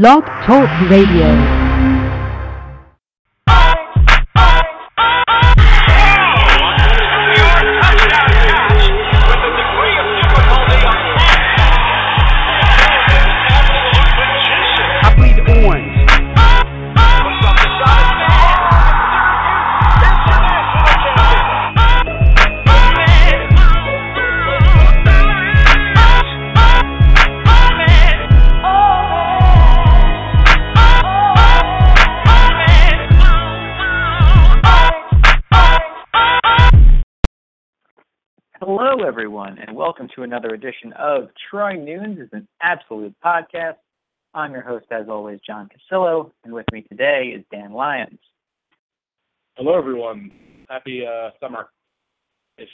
Blog Talk Radio. To another edition of Troy Nunes is an Absolute Podcast. I'm your host, as always, John Cassillo, and with me today is Dan Lyons. Hello, everyone. Happy uh, summer. Ish.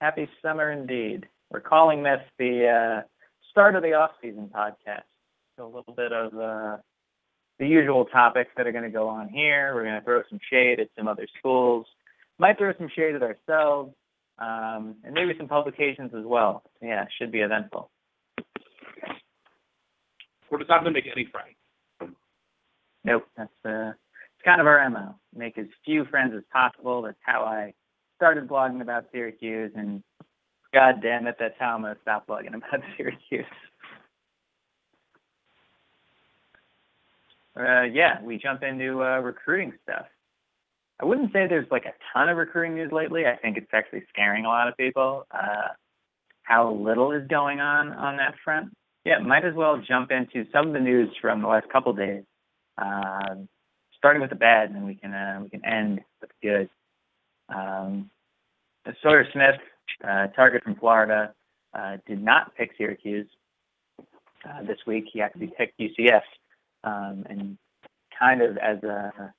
Happy summer indeed. We're calling this the uh, start of the off-season podcast. So a little bit of uh, the usual topics that are going to go on here. We're going to throw some shade at some other schools. Might throw some shade at ourselves, um, and maybe some publications as well. Yeah, should be eventful. We're just not going to make any friends. Nope, that's uh, it's kind of our mo. Make as few friends as possible. That's how I started blogging about Syracuse, and God damn it, that's how I'm gonna stop blogging about Syracuse. Uh, yeah, we jump into uh, recruiting stuff. I wouldn't say there's like a ton of recruiting news lately. I think it's actually scaring a lot of people uh, how little is going on on that front. Yeah, might as well jump into some of the news from the last couple days. Um, starting with the bad, and then we can uh, we can end with the good. Um, Sawyer Smith, uh, target from Florida, uh, did not pick Syracuse uh, this week. He actually picked UCF, um, and kind of as a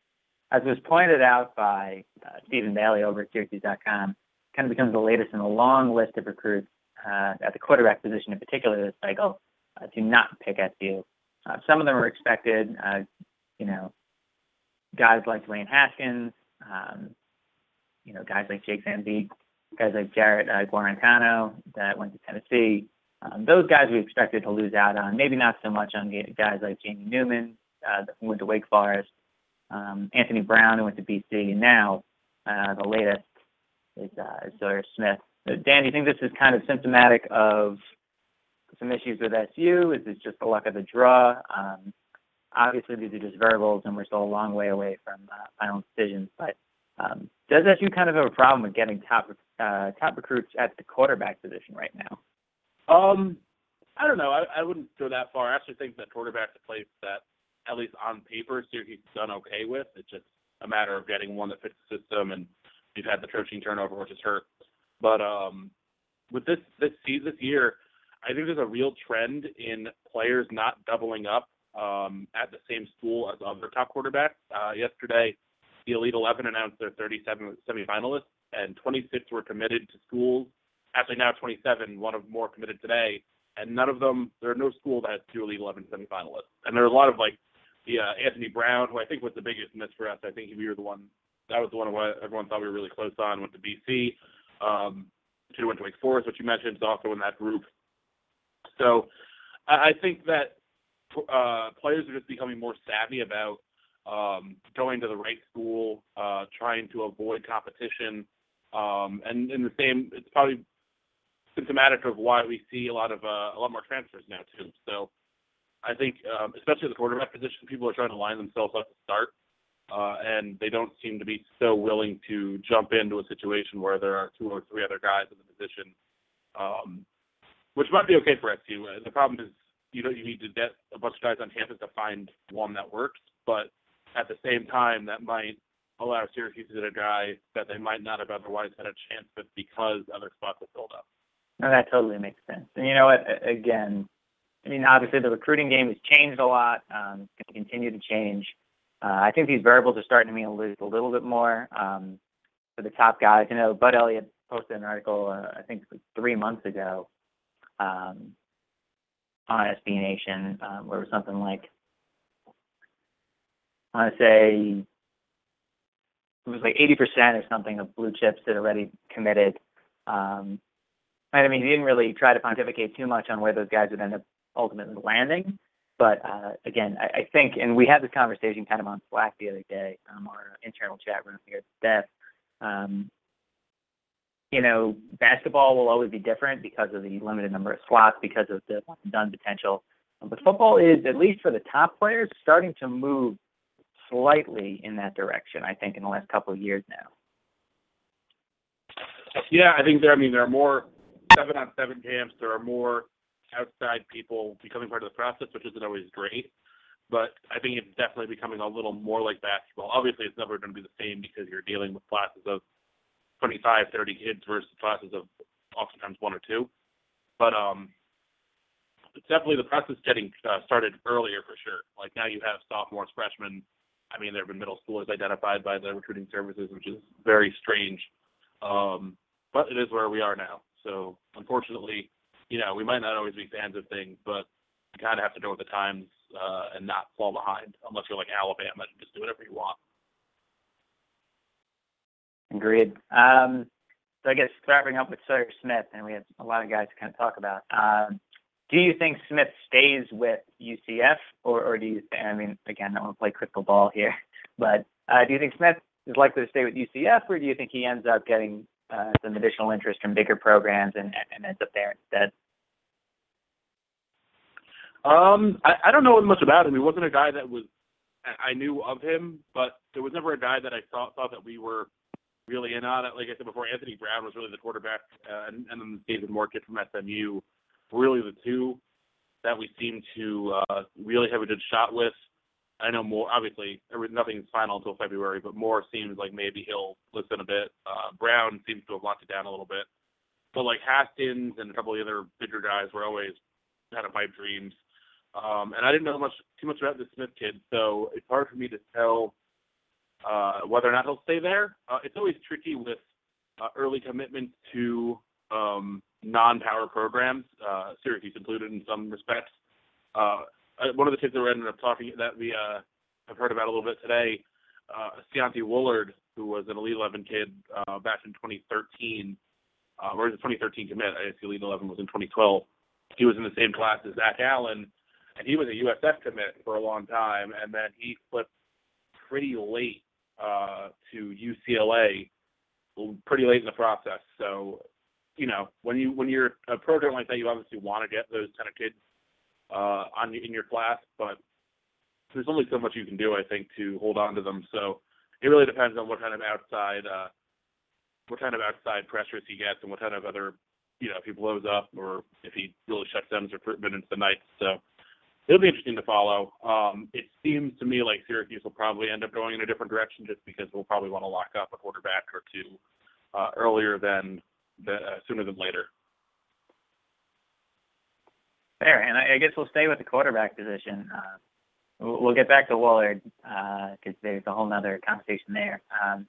as was pointed out by uh, Stephen Bailey over at Syracuse.com, kind of becomes the latest in a long list of recruits uh, at the quarterback position in particular this cycle uh, to not pick SU. Uh, some of them are expected, uh, you know, guys like Dwayne Haskins, um, you know, guys like Jake Van guys like Jarrett uh, Guarantano that went to Tennessee. Um, those guys we expected to lose out on. Maybe not so much on guys like Jamie Newman, uh, who went to Wake Forest, um, Anthony Brown, who went to BC, and now uh, the latest is, uh, Smith. So Dan, do you think this is kind of symptomatic of some issues with SU? Is this just the luck of the draw? Um, obviously, these are just variables, and we're still a long way away from uh, final decisions. But um, does SU kind of have a problem with getting top uh, top recruits at the quarterback position right now? Um, I don't know. I, I wouldn't go that far. I actually think that quarterback's a place that, at least on paper, Syracuse has done okay with. It's just a matter of getting one that fits the system, and we've had the coaching turnover, which has hurt. But um, with this this season, this year, I think there's a real trend in players not doubling up um, at the same school as other top quarterbacks. Uh, yesterday, the Elite 11 announced their 37 semifinalists, and 26 were committed to schools. Actually, now 27, one of more committed today, and none of them. There are no schools that has two Elite 11 semifinalists, and there are a lot of like the uh, Anthony Brown, who I think was the biggest miss for us. I think we were the one that was the one who everyone thought we were really close on. Went to BC. Um, who went to Wake Forest, which you mentioned, is also in that group. So I I think that uh, players are just becoming more savvy about um, going to the right school, uh, trying to avoid competition, um, and in the same, it's probably symptomatic of why we see a lot of uh, a lot more transfers now too. So I think, um, especially the quarterback position, people are trying to line themselves up to start, uh, and they don't seem to be so willing to jump into a situation where there are two or three other guys in the position, um, which might be okay for SU. The problem is, you know, you need to get a bunch of guys on campus to find one that works, but at the same time, that might allow Syracuse to get a guy that they might not have otherwise had a chance with because other spots are filled up. No, that totally makes sense. And you know what? Again, I mean, obviously the recruiting game has changed a lot. Um, it's going to continue to change. Uh, I think these variables are starting to mean a little, a little bit more um, for the top guys. You know, Bud Elliott posted an article, uh, I think three months ago, um, on SB Nation, where it was something like, I want to say it was like 80% or something of blue chips that already committed. I mean, he didn't really try to pontificate too much on where those guys would end up ultimately landing. But uh, again, I, I think, and we had this conversation kind of on Slack the other day, um, our internal chat room here at Steph. Um, you know, basketball will always be different because of the limited number of slots, because of the done potential. But football is, at least for the top players, starting to move slightly in that direction. I think in the last couple of years now. Yeah, I think there. I mean, there are more seven on seven camps. There are more outside people becoming part of the process, which isn't always great. But I think it's definitely becoming a little more like basketball. Obviously, it's never going to be the same because you're dealing with classes of 25, 30 kids versus classes of oftentimes one or two. But um, it's definitely the process getting uh, started earlier for sure. Like now you have sophomores, freshmen. I mean, there have been middle schoolers identified by the recruiting services, which is very strange. Um, but it is where we are now. So unfortunately, you know, we might not always be fans of things, but you kind of have to go with the times uh, and not fall behind, unless you're like Alabama and just do whatever you want. Agreed. Um, so I guess wrapping up with Sawyer Smith, and we have a lot of guys to kind of talk about. Um, do you think Smith stays with UCF, or, or do you? I mean, again, I don't want to play crystal ball here, but uh, do you think Smith is likely to stay with UCF, or do you think he ends up getting some additional interest from bigger programs and, ends up there instead? Um, I, don't know much about him. He wasn't a guy that was I knew of him, but there was never a guy that I thought thought that we were really in on. Like I said before, Anthony Brown was really the quarterback, uh, and, then David Moore kid from SMU, really the two that we seemed to uh, really have a good shot with. I know more. Obviously, nothing's final until February, but Moore seems like maybe he'll listen a bit. Uh, Brown seems to have locked it down a little bit, but like Haskins and a couple of the other bigger guys were always kind of pipe dreams. Um, and I didn't know much too much about the Smith kid, so it's hard for me to tell uh, whether or not he'll stay there. Uh, it's always tricky with uh, early commitments to um, non-power programs, uh, Syracuse included in some respects. Uh, uh, one of the kids that we ended up talking that we uh, have heard about a little bit today, uh, Woolard, who was an Elite 11 kid uh, back in 2013, uh, or the 2013 commit. I guess Elite 11 was in 2012. He was in the same class as Zach Allen, and he was a USF commit for a long time, and then he flipped pretty late uh, to UCLA, pretty late in the process. So, you know, when you when you're a program like that, you obviously want to get those kind of kids uh, on in your class, but there's only so much you can do, I think, to hold on to them. So it really depends on what kind of outside uh, what kind of outside pressures he gets and what kind of other you know if he blows up or if he really shuts down his recruitment into the night. So it'll be interesting to follow. Um, it seems to me like Syracuse will probably end up going in a different direction just because we'll probably want to lock up a quarterback or two uh, earlier than the, uh, sooner than later. Fair, and I, I guess we'll stay with the quarterback position. Uh, we'll, we'll get back to Woolard because uh, there's a whole other conversation there. Um,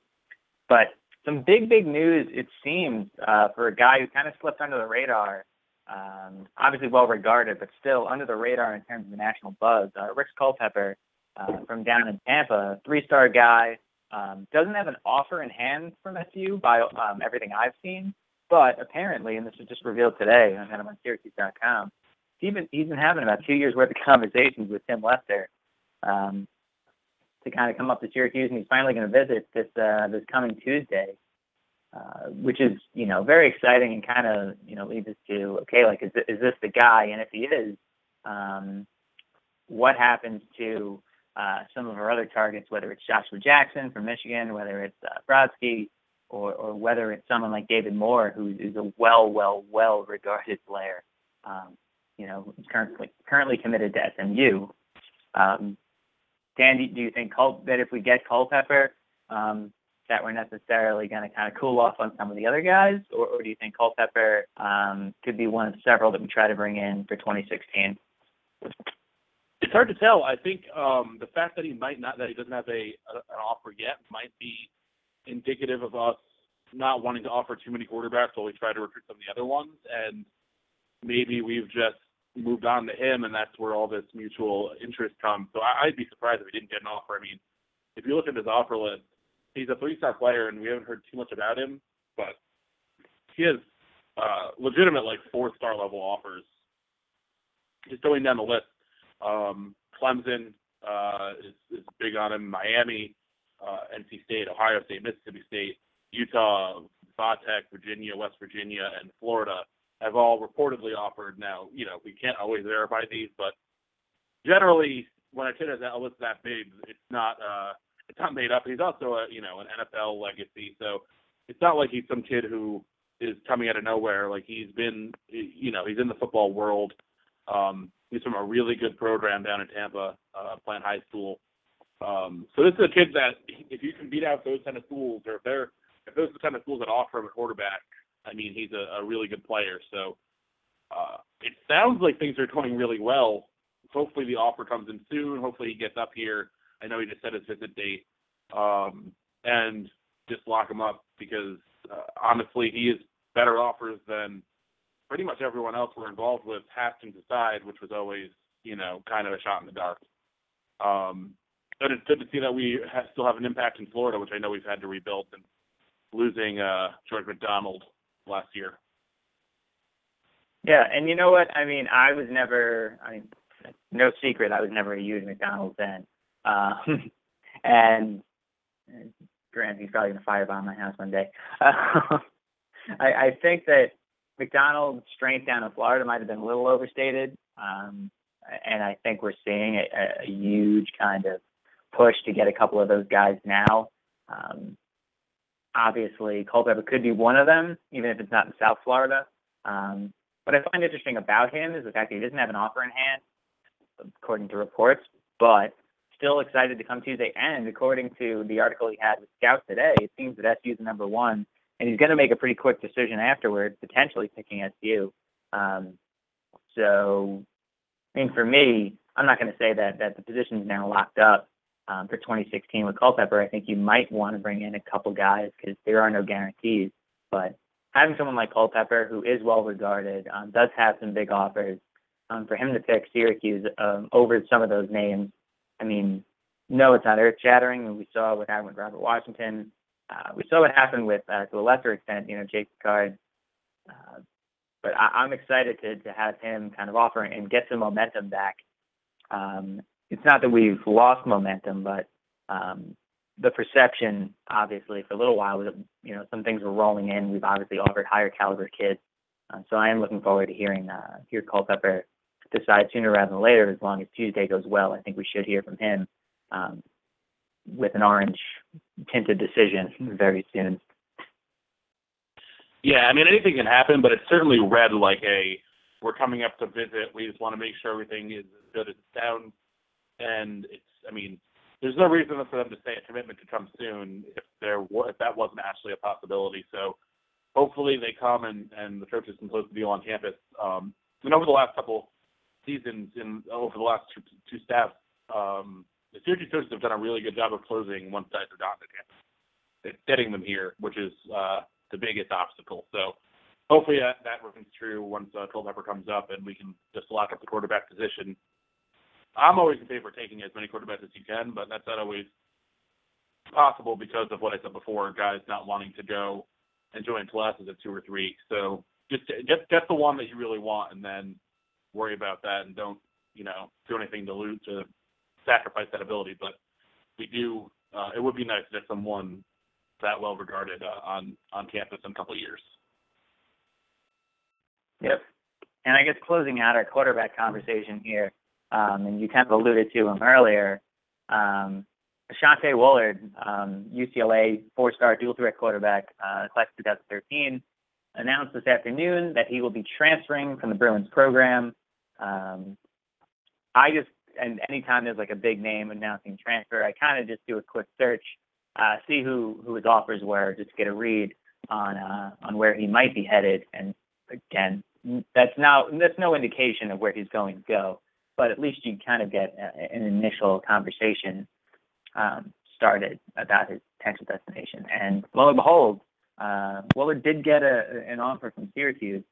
but some big, big news it seems uh, for a guy who kind of slipped under the radar um, obviously well regarded, but still under the radar in terms of the national buzz. Uh, Rex Culpepper uh, from down in Tampa, three-star guy, um, doesn't have an offer in hand from SU by um, everything I've seen, but apparently, and this was just revealed today on kind of on Syracuse.com, he's been he's been having about two years worth of conversations with Tim Lester um, to kind of come up to Syracuse, and he's finally going to visit this uh, this coming Tuesday. Uh, which is you know very exciting and kind of you know leads us to okay like is is this the guy and if he is um, what happens to uh, some of our other targets, whether it's Joshua Jackson from Michigan, whether it's uh, Brodsky, or, or whether it's someone like David Moore, who is a well, well, well regarded player. Um, you know, currently currently committed to SMU. Um, Dan, do you think that if we get Culpepper, um, that we're necessarily going to kind of cool off on some of the other guys, or, or do you think Culpepper um, could be one of several that we try to bring in for 2016? It's hard to tell. I think um, the fact that he might not, that he doesn't have a, a an offer yet, might be indicative of us not wanting to offer too many quarterbacks while we try to recruit some of the other ones, and maybe we've just moved on to him, and that's where all this mutual interest comes. So I, I'd be surprised if he didn't get an offer. I mean, if you look at his offer list, he's a three-star player, and we haven't heard too much about him, but he has uh, legitimate like four-star level offers. Just going down the list, um, Clemson uh, is, is big on him. Miami, uh, NC State, Ohio State, Mississippi State, Utah, Vatech, Virginia, West Virginia, and Florida have all reportedly offered. Now, you know, we can't always verify these, but generally, when a kid has a list that big, it's not uh, it's not made up. He's also a you know an NFL legacy, so it's not like he's some kid who is coming out of nowhere. Like he's been, you know, he's in the football world. Um, he's from a really good program down in Tampa, uh, Plant High School. Um, so this is a kid that if you can beat out those kind of schools, or if they're if those are the kind of schools that offer him a quarterback, I mean, he's a, a really good player. So uh, it sounds like things are going really well. Hopefully the offer comes in soon. Hopefully he gets up here. I know he just set his visit date, um, and just lock him up because uh, honestly, he is better offers than pretty much everyone else we're involved with Haskins aside, which was always, you know, kind of a shot in the dark. Um, but it's good to see that we have, still have an impact in Florida, which I know we've had to rebuild and losing uh, George McDonald last year. Yeah, and you know what? I mean, I was never. I mean, no secret, I was never a huge McDonald's fan. Uh, and Grant, he's probably gonna firebomb my house one day. Uh, I, think that McDonald's strength down in Florida might have been a little overstated, um, and I think we're seeing a huge kind of push to get a couple of those guys now. Obviously, Culpepper could be one of them, even if it's not in South Florida. Um, what I find interesting about him is the fact that he doesn't have an offer in hand, according to reports, but still excited to come Tuesday. And according to the article he had with Scout today, it seems that SU is number one, and he's going to make a pretty quick decision afterward, potentially picking SU. Um, so, I mean, for me, I'm not going to say that that the position is now locked up um, for 2016 with Culpepper. I think you might want to bring in a couple guys because there are no guarantees. But having someone like Culpepper, who is well regarded, um, does have some big offers, um, for him to pick Syracuse um, over some of those names, I mean, no, it's not earth shattering. We saw what happened with Robert Washington. Uh, we saw what happened with, uh, to a lesser extent, you know, Jake Picard. Uh, but I, I'm excited to to have him kind of offer and get some momentum back. Um, it's not that we've lost momentum, but um, the perception, obviously, for a little while was you know some things were rolling in. We've obviously offered higher caliber kids, uh, so I am looking forward to hearing uh, Culpepper decide sooner rather than later. As long as Tuesday goes well, I think we should hear from him um, with an orange tinted decision very soon. Yeah, I mean anything can happen, but it's certainly read like a we're coming up to visit. We just want to make sure everything is as good as it sounds. And it's, I mean, there's no reason for them to say a commitment to come soon if there if that wasn't actually a possibility. So hopefully they come and and the coaches can close the deal on campus. Um, and over the last couple seasons, in over the last two, two staffs, um, the Syracuse coaches have done a really good job of closing once guys are down campus. It's getting them here, which is uh, the biggest obstacle. So hopefully that, that remains true once uh, Culpepper comes up and we can just lock up the quarterback position. I'm always in favor of taking as many quarterbacks as you can, but that's not always possible because of what I said before, guys not wanting to go and join classes at two or three. So just get get the one that you really want, and then worry about that, and don't you know do anything to lose to sacrifice that ability. But we do. Uh, it would be nice to get someone that well regarded uh, on on campus in a couple of years. Yep. And I guess closing out our quarterback conversation here, um, and you kind of alluded to him earlier. Um, Ashante Woolard, um, UCLA four-star dual threat quarterback, uh, class 2013, announced this afternoon that he will be transferring from the Bruins program. Um, I just, and anytime there's like a big name announcing transfer, I kind of just do a quick search, uh, see who who his offers were, just get a read on uh, on where he might be headed. And again, that's now that's no indication of where he's going to go, but at least you kind of get a, an initial conversation um, started about his potential destination. And lo and behold, uh, Woolard did get a, an offer from Syracuse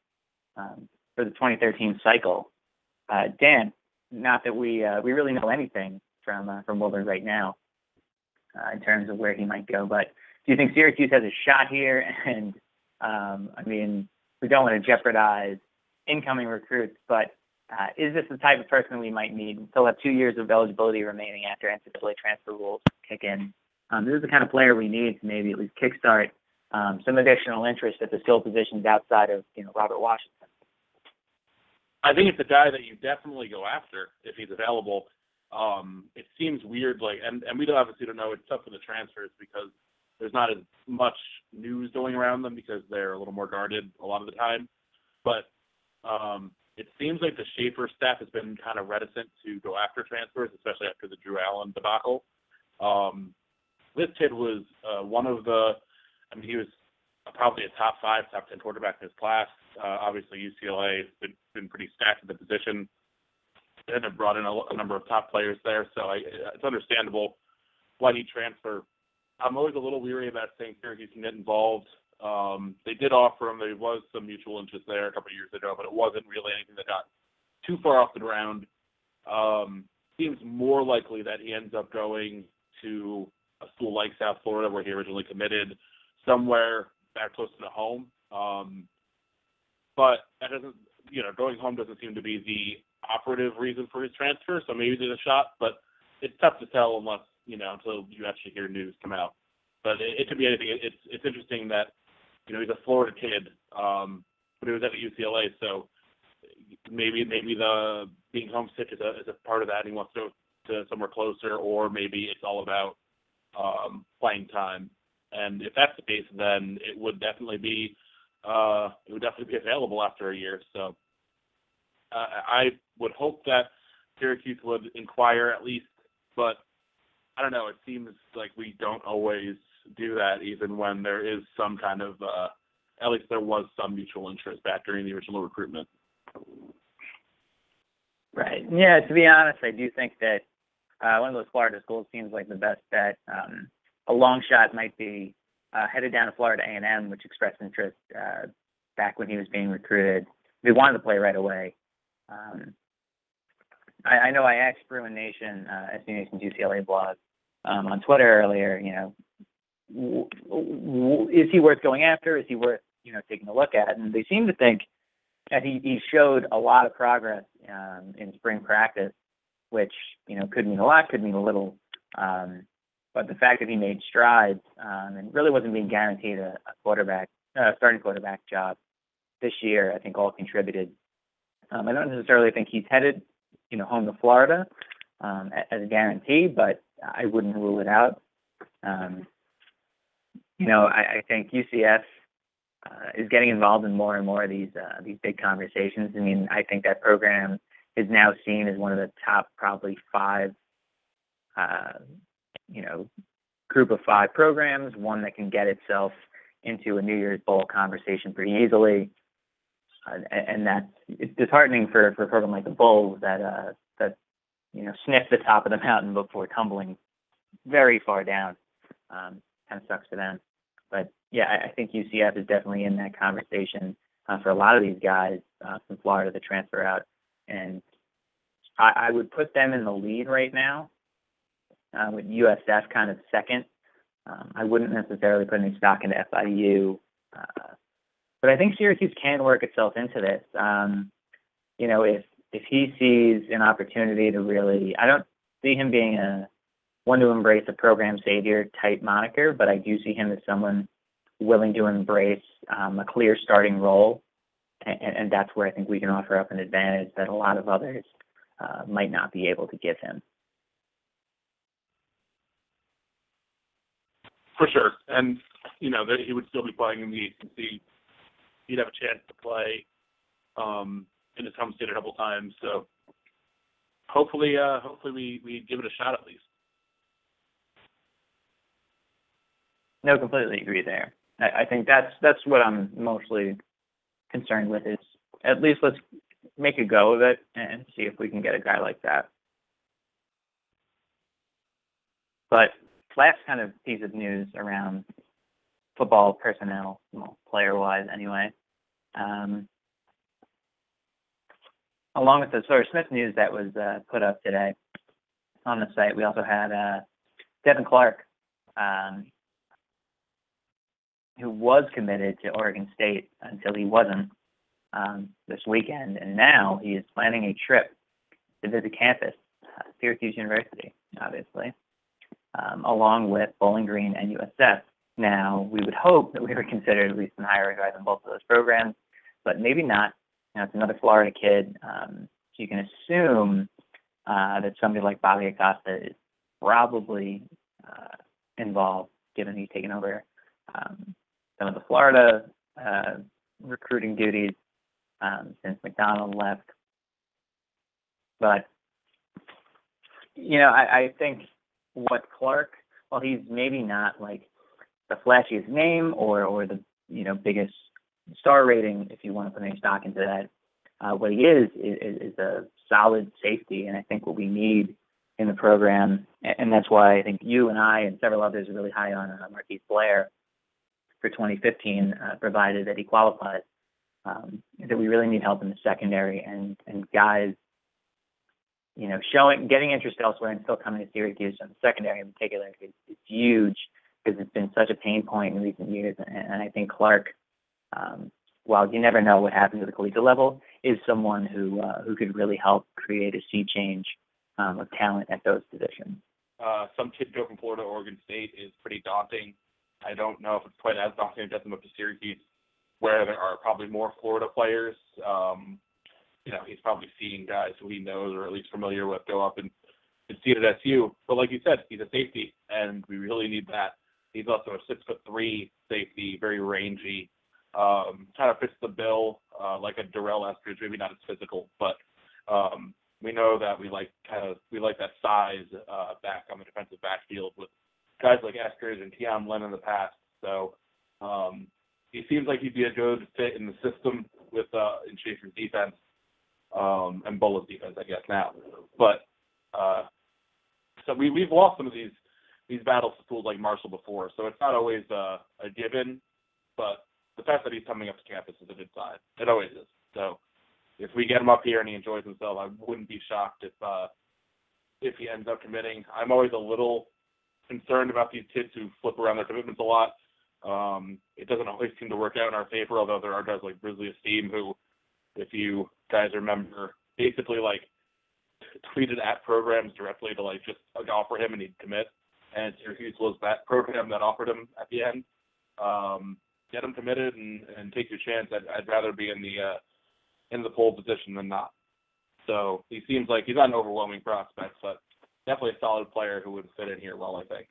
um, for the 2013 cycle. Uh, Dan, not that we uh, we really know anything from uh, from Woolard right now uh, in terms of where he might go, but do you think Syracuse has a shot here? And um, I mean, we don't want to jeopardize incoming recruits, but uh, is this the type of person we might need? We still have two years of eligibility remaining after NCAA transfer rules kick in. Um, this is the kind of player we need to maybe at least kickstart um, some additional interest at the skill positions outside of you know Robert Washington. I think it's a guy that you definitely go after if he's available. Um, it seems weird, like, and and we don't obviously don't know. It's tough for the transfers because there's not as much news going around them because they're a little more guarded a lot of the time. But um, it seems like the Shafer staff has been kind of reticent to go after transfers, especially after the Drew Allen debacle. Um, this kid was uh, one of the, I mean, he was probably a top five, top ten quarterback in his class. Uh, obviously, UCLA has been, been pretty stacked at the position and have brought in a, a number of top players there, so I, it's understandable why he transfer. I'm always a little weary about saying Syracuse can get involved um, they did offer him. There was some mutual interest there a couple of years ago, but it wasn't really anything that got too far off the ground. Um, seems more likely that he ends up going to a school like South Florida, where he originally committed, somewhere back close to home. Um, but that doesn't, you know, going home doesn't seem to be the operative reason for his transfer. So maybe there's a shot, but it's tough to tell unless you know until you actually hear news come out. But it, it could be anything. It's it's interesting that you know, he's a Florida kid, um, but he was at UCLA, so maybe maybe the being homesick is a is a part of that. And he wants to go to somewhere closer, or maybe it's all about um, playing time. And if that's the case, then it would definitely be uh, it would definitely be available after a year. So uh, I would hope that Syracuse would inquire at least, but I don't know. It seems like we don't always do that, even when there is some kind of, uh, at least there was some mutual interest back during the original recruitment. Right. Yeah. To be honest, I do think that uh, one of those Florida schools seems like the best bet. Um, a long shot might be uh, headed down to Florida A&M, which expressed interest uh, back when he was being recruited. They wanted to play right away. Um, I, I know I asked Bruin Nation, uh, SB Nation's UCLA blog, um, on Twitter earlier. You know, is he worth going after? Is he worth you know taking a look at? And they seem to think that he, he showed a lot of progress um, in spring practice, which you know could mean a lot, could mean a little. Um, but the fact that he made strides um, and really wasn't being guaranteed a, a quarterback, uh, starting quarterback job this year, I think all contributed. Um, I don't necessarily think he's headed, you know, home to Florida um, as a guarantee, but I wouldn't rule it out. Um, you know, I, I think UCF uh, is getting involved in more and more of these uh, these big conversations. I mean, I think that program is now seen as one of the top probably five, uh, you know, group of five programs, one that can get itself into a New Year's Bowl conversation pretty easily. Uh, and that's it's disheartening for, for a program like the Bulls that uh, that you know sniff the top of the mountain before tumbling very far down. Um, kind of sucks for them. But yeah, I, I think UCF is definitely in that conversation uh, for a lot of these guys uh, from Florida to transfer out, and I, I would put them in the lead right now, uh, with USF kind of second. Um, I wouldn't necessarily put any stock into FIU, uh, but I think Syracuse can work itself into this. Um, you know, if if he sees an opportunity to really, I don't see him being a one to embrace a program savior type moniker, but I do see him as someone willing to embrace um, a clear starting role, and, and, that's where I think we can offer up an advantage that a lot of others uh, might not be able to give him. For sure, and you know he would still be playing in the ACC. He'd have a chance to play um, in his home state a couple times. So hopefully, uh, hopefully we we give it a shot at least. No, completely agree there. I, I think that's that's what I'm mostly concerned with is at least let's make a go of it and see if we can get a guy like that. But last kind of piece of news around football personnel, well, player-wise anyway. Um, along with the of Smith news that was uh, put up today on the site, we also had uh, Devin Clark, um, who was committed to Oregon State until he wasn't um, this weekend, and now he is planning a trip to visit campus, uh, Syracuse University, obviously, um, along with Bowling Green and USF. Now, we would hope that we were considered at least in higher regard than both of those programs, but maybe not. You know, it's another Florida kid, um, so you can assume uh, that somebody like Bobby Acosta is probably uh, involved, given he's taken over um, some of the Florida uh, recruiting duties um, since McDonald left. But you know, I, I think what Clark, while he's maybe not like the flashiest name or or the you know biggest star rating, if you want to put any stock into that, uh, what he is, is is a solid safety, and I think what we need in the program, and that's why I think you and I and several others are really high on uh, Marquise Blair for 2015, uh, provided that he qualifies. Um, that we really need help in the secondary and and guys, you know, showing getting interest elsewhere and still coming to Syracuse and the secondary in particular is, is huge because it's been such a pain point in recent years. And, and I think Clark, um, while you never know what happens at the collegiate level, is someone who uh, who could really help create a sea change um, of talent at those positions. Uh, some kid go from Florida Oregon State is pretty daunting. I don't know if it's quite as daunting get them up to Syracuse where there are probably more Florida players. Um, you know, he's probably seeing guys who he knows or at least familiar with go up and, and see at SU. But like you said, he's a safety, and we really need that. He's also a six foot three safety, very rangy. Um, kind of fits the bill, uh, like a Durell Eskridge, maybe not as physical, but um, we know that we like kind of we like that size uh, back on the defensive backfield with guys like Eskridge and Tiam Lynn in the past. So um, he seems like he'd be a good fit in the system with uh, in Shafer's defense um, and Bullough's defense, I guess now. But uh, so we we've lost some of these these battles to schools like Marshall before, so it's not always uh, a given. But the fact that he's coming up to campus is a good sign. It always is. So if we get him up here and he enjoys himself, I wouldn't be shocked if uh, if he ends up committing. I'm always a little concerned about these kids who flip around their commitments a lot. Um, it doesn't always seem to work out in our favor, although there are guys like Grizzly Esteem who, if you guys remember, basically like tweeted at programs directly to like just like, offer him and he'd commit. And Syracuse was that program that offered him at the end. Um, get him committed and, and take your chance. I'd, I'd rather be in the uh, in the pole position than not. So he seems like he's not an overwhelming prospect, but definitely a solid player who would fit in here well, I think.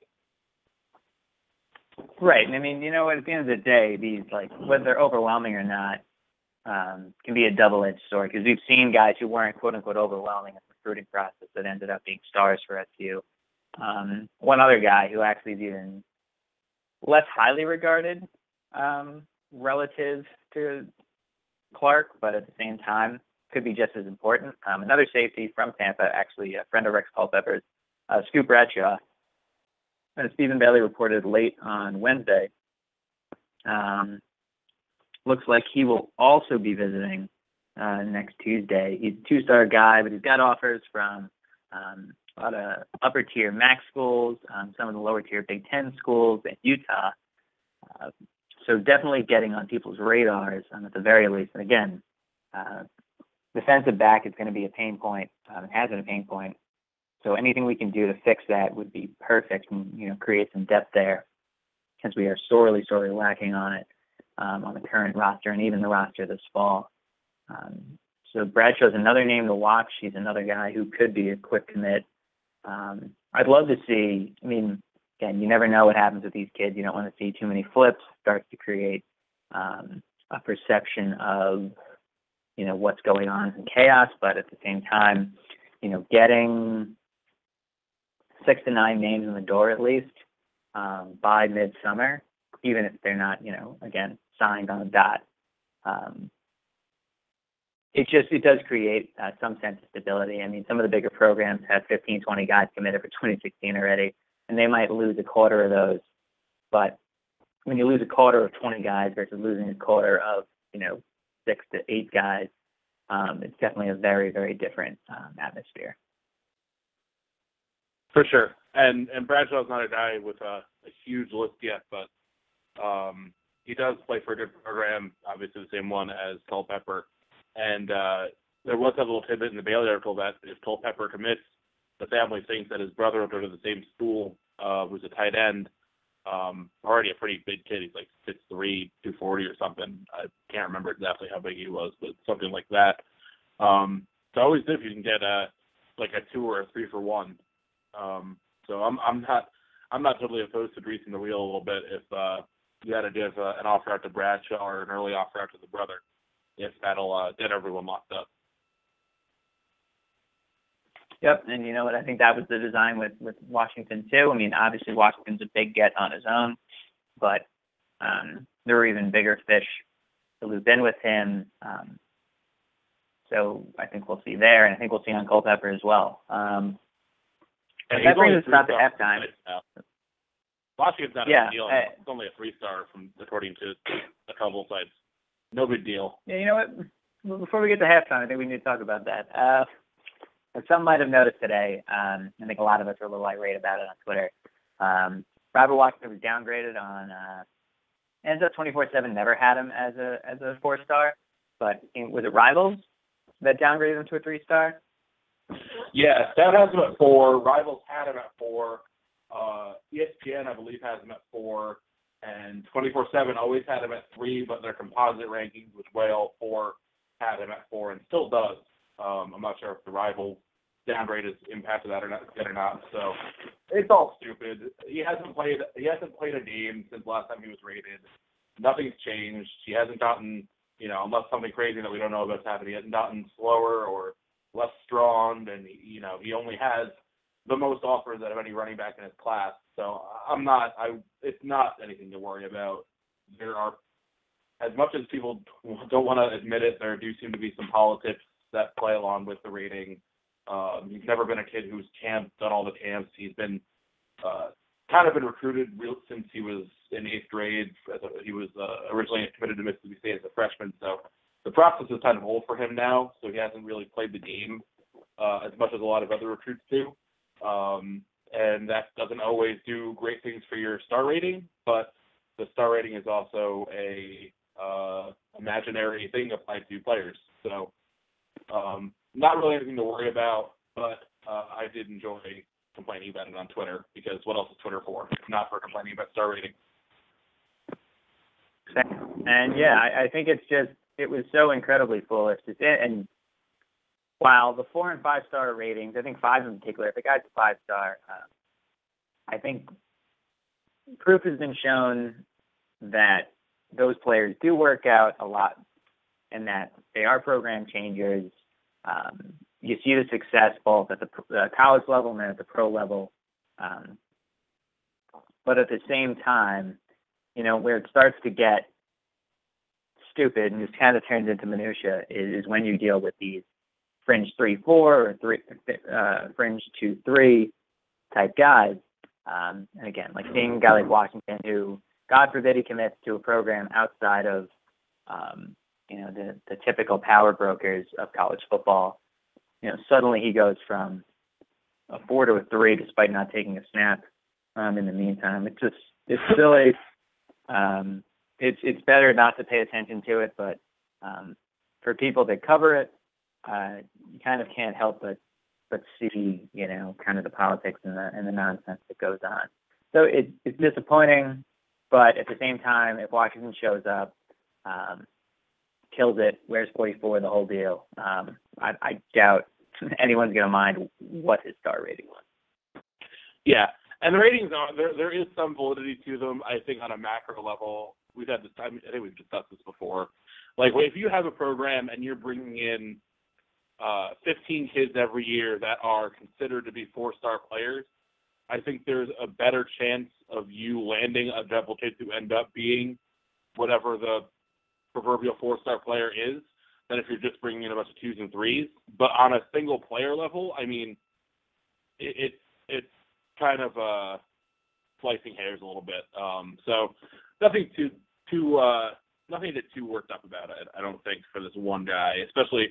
Right. And I mean, you know what, at the end of the day, these like whether they're overwhelming or not, um, can be a double edged sword because we've seen guys who weren't quote unquote overwhelming in the recruiting process that ended up being stars for SU. Um, one other guy who actually is even less highly regarded um, relative to Clark, but at the same time could be just as important. Um, another safety from Tampa, actually a friend of Rex Culpepper's, uh, Scoop Bradshaw, as Stephen Bailey reported late on Wednesday, um, looks like he will also be visiting uh, next Tuesday. He's a two-star guy, but he's got offers from um, a lot of upper-tier MAC schools, um, some of the lower-tier Big Ten schools, and Utah. Uh, so definitely getting on people's radars um, at the very least. And again, uh, defensive back is going to be a pain point. Um, it has been a pain point so anything we can do to fix that would be perfect and, you know, create some depth there because we are sorely, sorely lacking on it um, on the current roster and even the roster this fall. Um, so Bradshaw's another name to watch. He's another guy who could be a quick commit. Um, I'd love to see. I mean, again, you never know what happens with these kids. You don't want to see too many flips. Starts to create um, a perception of you know what's going on in chaos. But at the same time, you know, getting six to nine names in the door at least um, by midsummer, even if they're not, you know, again signed on the dot. Um, it just it does create uh, some sense of stability. I mean, some of the bigger programs have 15, 20 guys committed for 2016 already, and they might lose a quarter of those. But when you lose a quarter of 20 guys versus losing a quarter of you know six to eight guys, um, it's definitely a very very different um, atmosphere. For sure, and and Bradshaw's not a guy with a, a huge list yet, but um, he does play for a good program, obviously the same one as Culpepper. And uh, there was a little tidbit in the Bailey article that if Culpepper commits, the family thinks that his brother will go to the same school, uh, who's a tight end, already a pretty big kid. He's like six three, two forty or something. I can't remember exactly how big he was, but something like that. Um, it's always good if you can get a like a two or a three for one. Um, so I'm I'm not I'm not totally opposed to greasing the wheel a little bit if uh, you had to give uh, an offer out to Bradshaw or an early offer out to the brother, if that'll uh, get everyone locked up. Yep, and you know what? I think that was the design with with Washington too. I mean, obviously Washington's a big get on his own, but um, there were even bigger fish to loop in with him. Um, so I think we'll see there, and I think we'll see on Culpepper as well. Um, And that brings us about to halftime. Washington's not Yeah, a big deal. I- it's only a three star from according to a couple sites. No big deal. Yeah, you know what? Before we get to halftime, I think we need to talk about that. Uh, as some might have noticed today, um, I think a lot of us are a little irate about it on Twitter. Um, Robert Washington was downgraded on. Uh, ends up 24/7 never had him as a as a four star, but was it Rivals that downgraded him to a three star? Yeah, Scout has him at four. Rivals had him at four. Uh, ESPN, I believe, has him at four. And 24/7 always had him at three, but their composite rankings, which Whale four, had him at four, and still does. Um, I'm not sure if the rival downgrade has impacted that or not, yet or not. So it's all stupid. He hasn't played. He hasn't played a game since last time he was rated. Nothing's changed. He hasn't gotten, you know, unless something crazy that we don't know about's happened. He hasn't gotten slower or less strong, and you know, he only has the most offers out of any running back in his class. So I'm not. I. It's not anything to worry about. There are, as much as people don't want to admit it, there do seem to be some politics that play along with the rating. Um, he's never been a kid who's camped, done all the camps. He's been uh, kind of been recruited real since he was in eighth grade. He was uh, originally committed to Mississippi State as a freshman, so the process is kind of old for him now. So he hasn't really played the game uh, as much as a lot of other recruits do. Um, and that doesn't always do great things for your star rating, but the star rating is also a uh, imaginary thing applied to players. So not really anything to worry about, but uh, I did enjoy complaining about it on Twitter because what else is Twitter for? Not for complaining about star rating. And yeah, I, I think it's just it was so incredibly foolish. It's, and while the four and five star ratings, I think five in particular, if a guy's a five star, uh, I think proof has been shown that those players do work out a lot and that they are program changers. Um, you see the success both at the uh, college level and at the pro level. Um, but at the same time, you know, where it starts to get stupid and just kind of turns into minutia is, is when you deal with these fringe three four or three uh, fringe two three type guys. Um, and again, like seeing a guy like Washington who, God forbid, he commits to a program outside of um, you know the the typical power brokers of college football. You know, suddenly he goes from a four to a three despite not taking a snap. Um, in the meantime, it's just it's silly. Um, it's it's better not to pay attention to it, but um, for people that cover it, uh, you kind of can't help but but see, you know, kind of the politics and the and the nonsense that goes on. So it, it's disappointing, but at the same time, if Washington shows up, um, kills it, wears 44, the whole deal. Um, I, I doubt anyone's going to mind what his star rating was. Yeah, and the ratings are there. There is some validity to them. I think on a macro level, we've had this. I, I think we've discussed this before. Like if you have a program and you're bringing in uh, 15 kids every year that are considered to be four-star players, I think there's a better chance of you landing a double kid to end up being whatever the proverbial four-star player is than if you're just bringing in a bunch of twos and threes. But on a single player level, I mean, it, it it's kind of uh, slicing hairs a little bit. Um, so nothing too too uh, nothing get too worked up about it. I don't think for this one guy, especially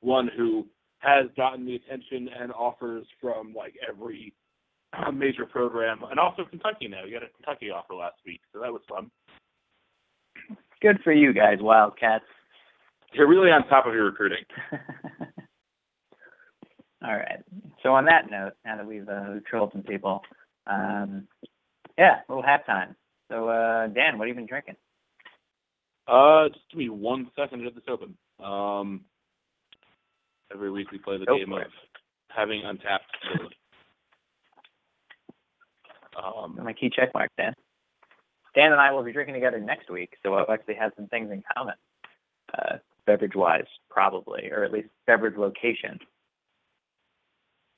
one who has gotten the attention and offers from like every uh, major program, and also Kentucky now. You got a Kentucky offer last week, so that was fun. Good for you guys, Wildcats. You're really on top of your recruiting. All right. So on that note, now that we've uh, trolled some people, um, yeah, a little halftime. So uh, Dan, what have you been drinking? Uh, just give me one second to get this open. Um, every week we play the Go game of it. having Untappd. Um, My key check mark, Dan. Dan and I will be drinking together next week, so we'll actually have some things in common, uh, beverage-wise, probably, or at least beverage location.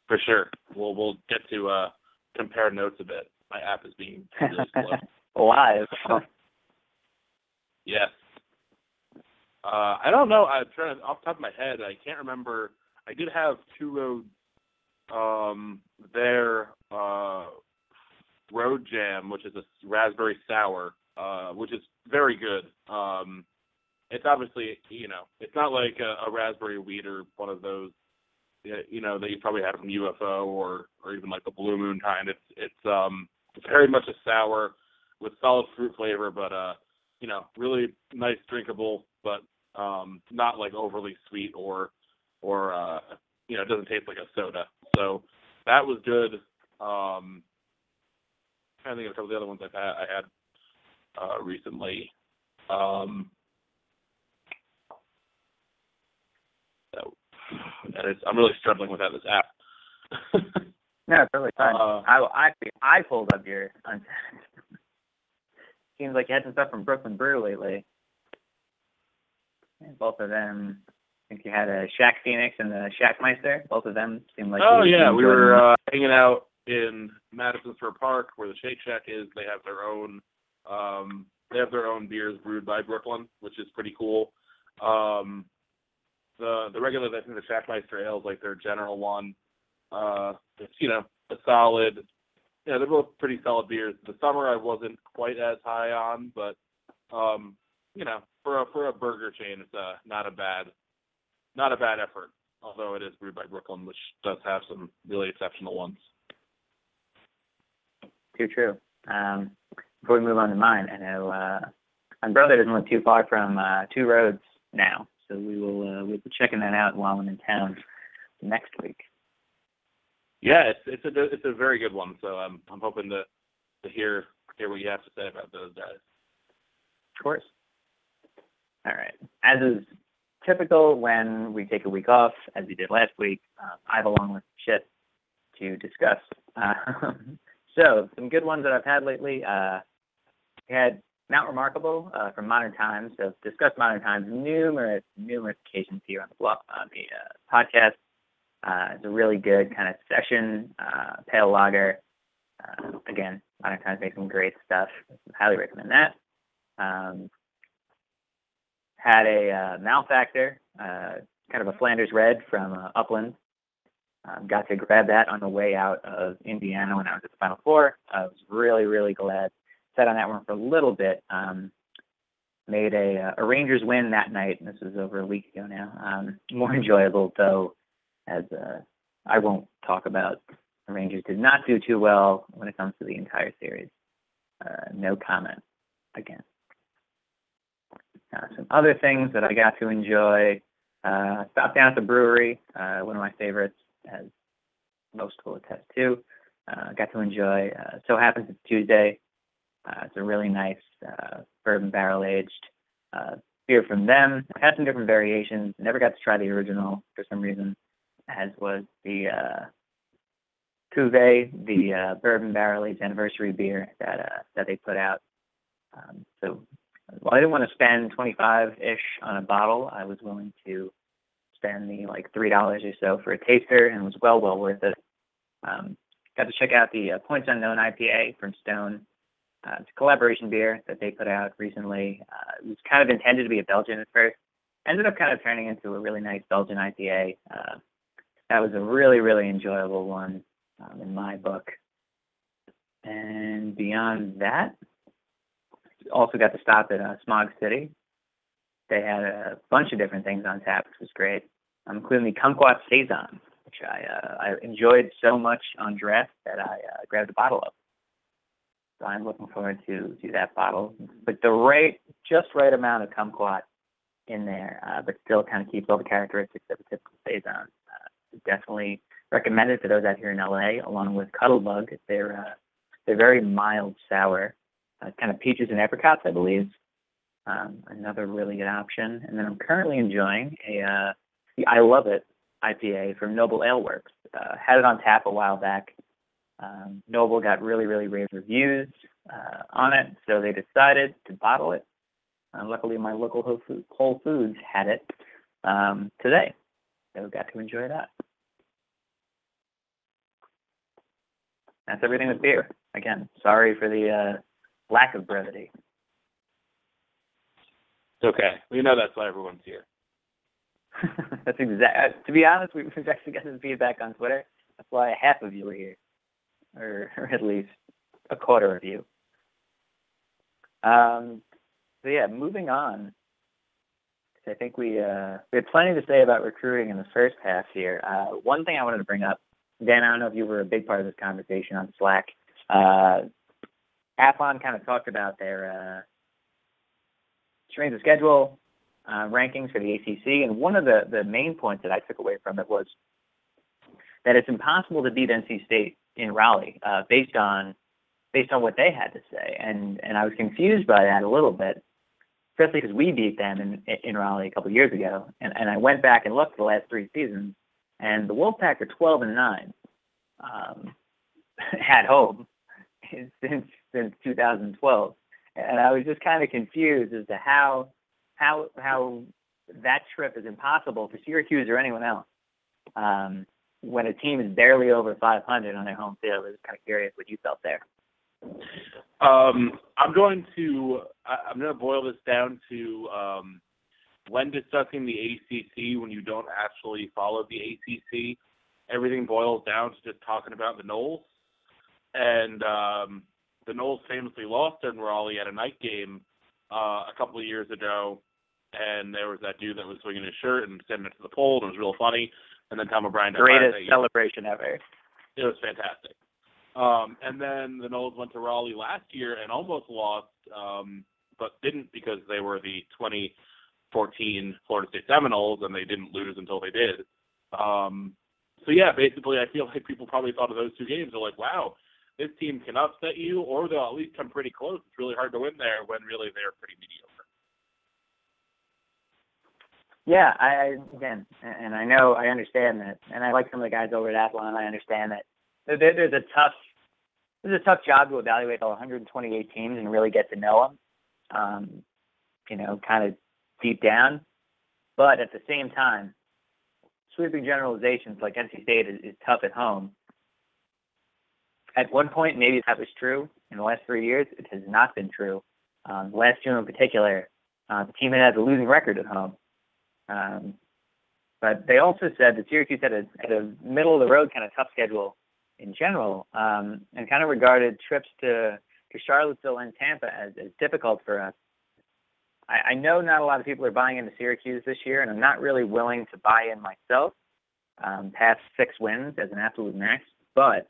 for sure. We'll we'll get to uh, compare notes a bit. My app is being. Live. Yes. Uh, I don't know. I'm trying to, off the top of my head. I can't remember. I did have Two Road, um, their uh, Road Jam, which is a raspberry sour, uh, which is very good. Um, it's obviously, you know, it's not like a, a raspberry wheat or one of those, uh, you know, that you probably had from UFO or or even like the Blue Moon kind. It's it's um it's very much a sour with solid fruit flavor, but uh you know, really nice drinkable, but um not like overly sweet or or uh you know, it doesn't taste like a soda. So that was good. Um trying to think of a couple of the other ones I've had I had uh recently. Um so, and it's, I'm really struggling without this app. No, it's really fine. Uh, I I I pulled up your. Seems like you had some stuff from Brooklyn Brew lately. And both of them, I think you had a Shack Phoenix and a the Shackmeister. Both of them seem like. oh yeah, we were uh, hanging out in Madison Square Park where the Shake Shack is. They have their own um they have their own beers brewed by Brooklyn, which is pretty cool. Um the the regular I think the Shackmeister ale is like their general one. Uh it's you know, a solid yeah, they're both pretty solid beers. The summer I wasn't quite as high on, but um, you know, for a for a burger chain it's uh not a bad not a bad effort although it is brewed by Brooklyn, which does have some really exceptional ones. Too true. Um, before we move on to mine, I know uh, my brother doesn't live too far from uh, Two Roads now, so we will uh, we'll be checking that out while I'm in town next week. Yeah, it's it's a it's a very good one. So I'm I'm hoping to to hear hear what you have to say about those guys. Of course. All right. As is typical when we take a week off, as we did last week, uh, I have a long list of shit to discuss. Uh, so, some good ones that I've had lately. Uh, had Mount Remarkable uh, from Modern Times. So, I've discussed Modern Times numerous, numerous occasions here on the blog, on the uh, podcast. Uh, it's a really good kind of session uh, pale lager. Uh, again, Modern Times makes some great stuff. Highly recommend that. Um, had a uh, Malefactor, kind of a Flanders Red from Upland. Um, got to grab that on the way out of Indiana when I was at the Final Four. I was really, really glad. Sat on that one for a little bit. Um, made a, uh, a Rangers win that night. And this was over a week ago now. Um, more enjoyable though, as uh, I won't talk about. The Rangers did not do too well when it comes to the entire series. Uh, no comment again. Uh, some other things that I got to enjoy. Uh, stopped down at the Bruery, uh, one of my favorites, as most will attest to. Uh, got to enjoy. Uh, so happens it's Tuesday. Uh, it's a really nice uh, bourbon barrel aged uh, beer from them. I've had some different variations. Never got to try the original for some reason, as was the uh, Cuvée, the bourbon barrel aged anniversary beer that that they put out. Um, so while I didn't want to spend 25 ish on a bottle, I was willing to spend the like three dollars or so for a taster, and was well well worth it. Um, got to check out the uh, Points Unknown IPA from Stone. Uh, it's a collaboration beer that they put out recently. Uh, it was kind of intended to be a Belgian at first. Ended up kind of turning into a really nice Belgian IPA. Uh, that was a really, really enjoyable one um, in my book. And beyond that, also got to stop at uh, Smog City. They had a bunch of different things on tap, which was great, um, including the Kumquat Saison, which I uh, I enjoyed so much on draft that I uh, grabbed a bottle of. So I'm looking forward to to that bottle, but the right, just right amount of kumquat in there, uh, but still kind of keeps all the characteristics of a typical saison. Uh, definitely recommended for those out here in LA, along with Cuttlebug. They're uh, they're very mild sour, uh, kind of peaches and apricots, I believe. Um, another really good option. And then I'm currently enjoying a uh, the I Love It IPA from Noble Ale Works. Uh, had it on tap a while back. Um, Noble got really, really rave reviews uh, on it, so they decided to bottle it. Uh, luckily, my local Whole Foods had it um, today, so got to enjoy that. That's everything with beer. Again, sorry for the uh, lack of brevity. It's okay. We know that's why everyone's here. that's exact. To be honest, we've actually got some feedback on Twitter. That's why half of you are here or, or at least a quarter of you. Um, so yeah, moving on. I think we uh, we had plenty to say about recruiting in the first half here. Uh, one thing I wanted to bring up, Dan, I don't know if you were a big part of this conversation on Slack. Uh, Athlon kind of talked about their uh, strength of schedule uh, rankings for the ACC, and one of the the main points that I took away from it was that it's impossible to beat NC State in Raleigh uh, based on based on what they had to say, and and I was confused by that a little bit, especially because we beat them in in Raleigh a couple years ago, and and I went back and looked at the last three seasons, and the Wolfpack are 12 and nine um, at home since since 2012, and I was just kind of confused as to how how how that trip is impossible for Syracuse or anyone else. Um, when a team is barely over 500 on their home field. I was kind of curious what you felt there. Um, I'm going to I'm going to boil this down to um, when discussing the ACC when you don't actually follow the ACC, everything boils down to just talking about the Noles. And um, the Noles famously lost in Raleigh at a night game uh, a couple of years ago, and there was that dude that was swinging his shirt and sending it to the pole, and it was real funny and then Tom O'Brien. Greatest celebration ever. It was fantastic. Um, and then the Noles went to Raleigh last year and almost lost, um, but didn't because they were the 2014 Florida State Seminoles and they didn't lose until they did. Um, so yeah, basically, I feel like people probably thought of those two games. They're like, wow, this team can upset you, or they'll at least come pretty close. It's really hard to win there when really they're pretty mediocre. Yeah, I, again, and I know I understand that, and I like some of the guys over at Athlon. I understand that there, there's a tough, there's a tough job to evaluate all 128 teams and really get to know them, um, you know, kind of deep down. But at the same time, sweeping generalizations like NC State is, is tough at home. At one point, maybe that was true. In the last three years, it has not been true. Um, last June in particular, uh, the team had a losing record at home. Um, but they also said that Syracuse had a, had a middle of the road kind of tough schedule in general, um, and kind of regarded trips to to Charlottesville and Tampa as, as difficult for us. I, I know not a lot of people are buying into Syracuse this year, and I'm not really willing to buy in myself um, past six wins as an absolute max. But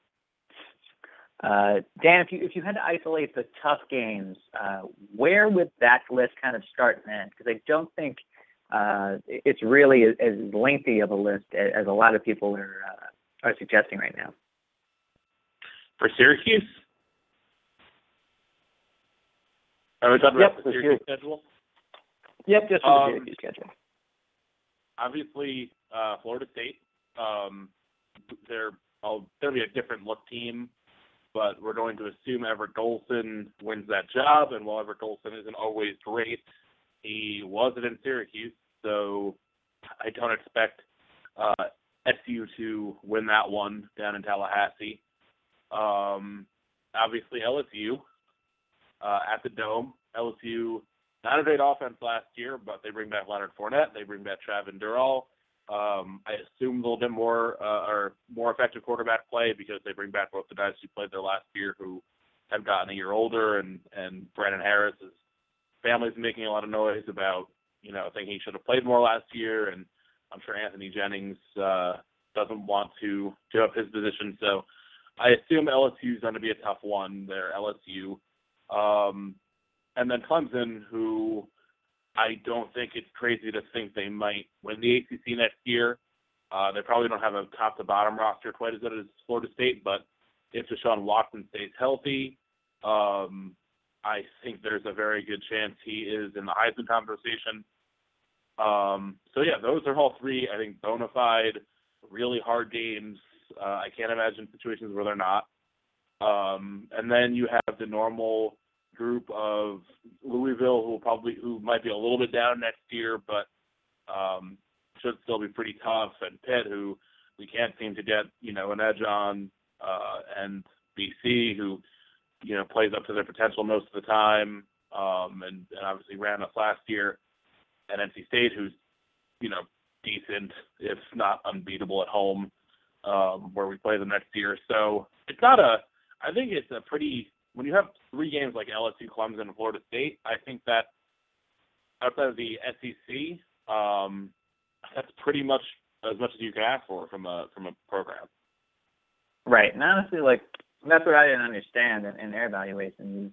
Dan, if you if you had to isolate the tough games, uh, where would that list kind of start and end? Because I don't think uh, it's really as lengthy of a list as a lot of people are uh, are suggesting right now. For Syracuse, are we talking yep, about the Syracuse schedule? Yep, just for Um, the Syracuse schedule. obviously uh, Florida State. Um, they're oh, they'll be a different look team, but we're going to assume Everett Golson wins that job. And while Everett Golson isn't always great, he wasn't in Syracuse, so I don't expect uh, SU to win that one down in Tallahassee. Um, obviously LSU uh, at the Dome. LSU not a great offense last year, but they bring back Leonard Fournette. They bring back Travin Dural. Um, I assume a little bit more uh, or more effective quarterback play because they bring back both the guys who played there last year who have gotten a year older, and and Brandon Harris' family's making a lot of noise about you know thinking he should have played more last year, and I'm sure Anthony Jennings uh, doesn't want to give up his position. So I assume LSU is going to be a tough one. They're LSU. Um, and then Clemson, who I don't think it's crazy to think they might win the ACC next year. Uh, they probably don't have a top to bottom roster quite as good as Florida State, but if Deshaun Watson stays healthy, um, I think there's a very good chance he is in the Heisman conversation. Um, so yeah, those are all three, I think, bona fide, really hard games. Uh, I can't imagine situations where they're not. Um, and then you have the normal group of Louisville, who will probably who might be a little bit down next year, but um, should still be pretty tough. And Pitt, who we can't seem to get you know an edge on, uh, and BC, who you know plays up to their potential most of the time, um, and, and obviously ran us last year. And NC State, who's you know decent, if not unbeatable at home, um, where we play them next year. So it's not a. I think it's a pretty when you have three games like LSU, Clemson, and Florida State, I think that outside of the SEC, um, that's pretty much as much as you can ask for from a from a program. Right, and honestly, like that's what I didn't understand in, in their evaluations.